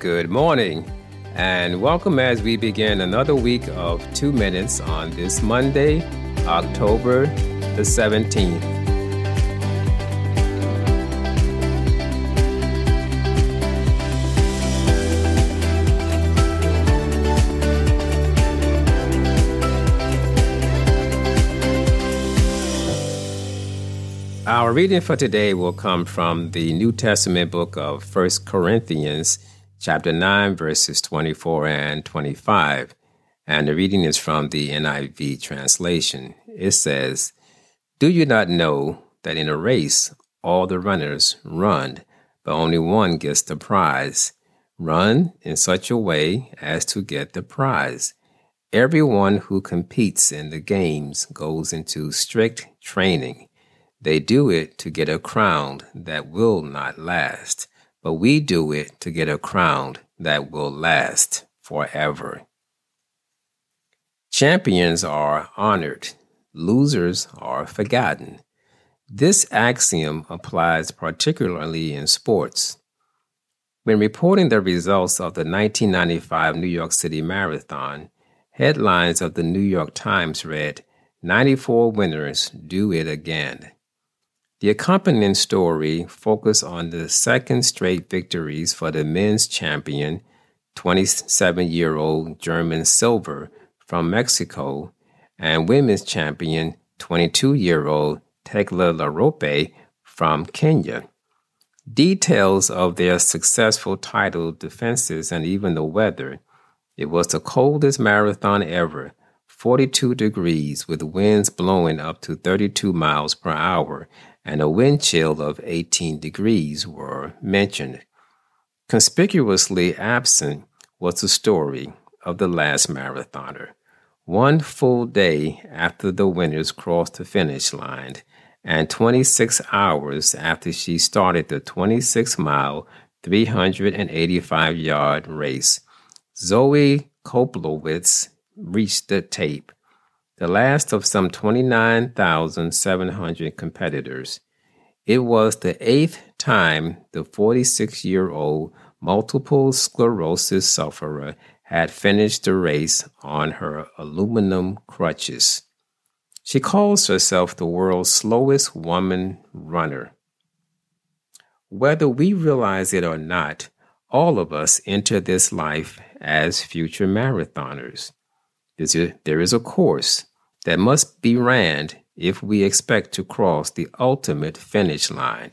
Good morning, and welcome as we begin another week of two minutes on this Monday, October the 17th. Our reading for today will come from the New Testament book of First Corinthians chapter 9, verses 24 and 25. And the reading is from the NIV translation. It says, Do you not know that in a race all the runners run, but only one gets the prize? Run in such a way as to get the prize. Everyone who competes in the games goes into strict training. They do it to get a crown that will not last but we do it to get a crown that will last forever. Champions are honored, losers are forgotten. This axiom applies particularly in sports. When reporting the results of the 1995 New York City Marathon, headlines of the New York Times read 94 winners do it again. The accompanying story focused on the second straight victories for the men's champion, 27 year old German Silva from Mexico, and women's champion, 22 year old Tegla Loroupe from Kenya. Details of their successful title defenses and even the weather. It was the coldest marathon ever, 42 degrees, with winds blowing up to 32 miles per hour and a wind chill of 18 degrees were mentioned. Conspicuously absent was the story of the last marathoner. One full day after the winners crossed the finish line, and 26 hours after she started the 26 mile, 385 yard race, Zoe Koplowitz reached the tape the last of some 29,700 competitors. It was the eighth time the 46 year old multiple sclerosis sufferer had finished the race on her aluminum crutches. She calls herself the world's slowest woman runner. Whether we realize it or not, all of us enter this life as future marathoners. There is a course, that must be ran if we expect to cross the ultimate finish line.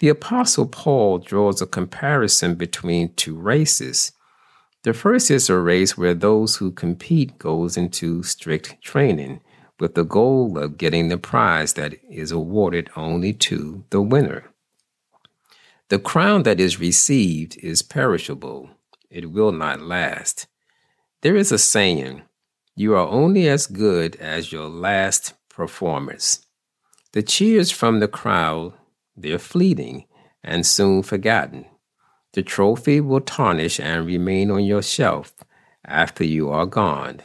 The Apostle Paul draws a comparison between two races. The first is a race where those who compete goes into strict training with the goal of getting the prize that is awarded only to the winner. The crown that is received is perishable. It will not last. There is a saying, you are only as good as your last performance. The cheers from the crowd, they're fleeting and soon forgotten. The trophy will tarnish and remain on your shelf after you are gone.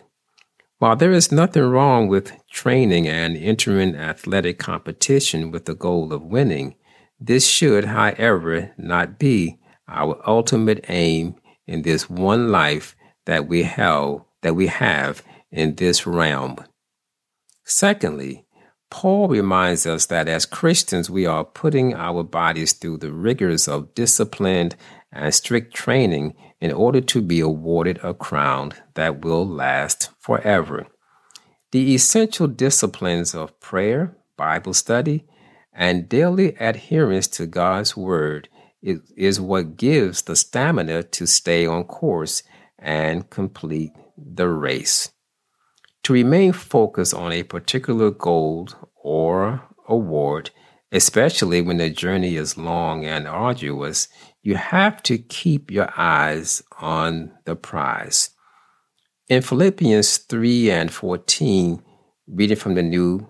While there is nothing wrong with training and entering athletic competition with the goal of winning, this should, however, not be our ultimate aim in this one life that we have that we have in this realm. Secondly, Paul reminds us that as Christians, we are putting our bodies through the rigors of disciplined and strict training in order to be awarded a crown that will last forever. The essential disciplines of prayer, Bible study, and daily adherence to God's Word is, is what gives the stamina to stay on course and complete the race. To remain focused on a particular goal or award, especially when the journey is long and arduous, you have to keep your eyes on the prize. In Philippians 3 and 14, reading from the New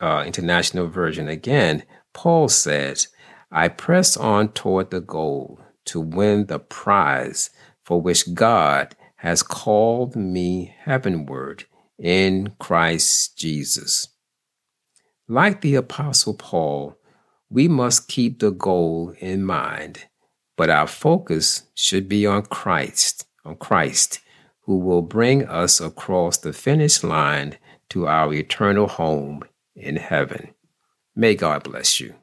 uh, International Version again, Paul says, I press on toward the goal to win the prize for which God has called me heavenward in Christ Jesus. Like the Apostle Paul, we must keep the goal in mind. but our focus should be on Christ, on Christ, who will bring us across the finish line to our eternal home in heaven. May God bless you.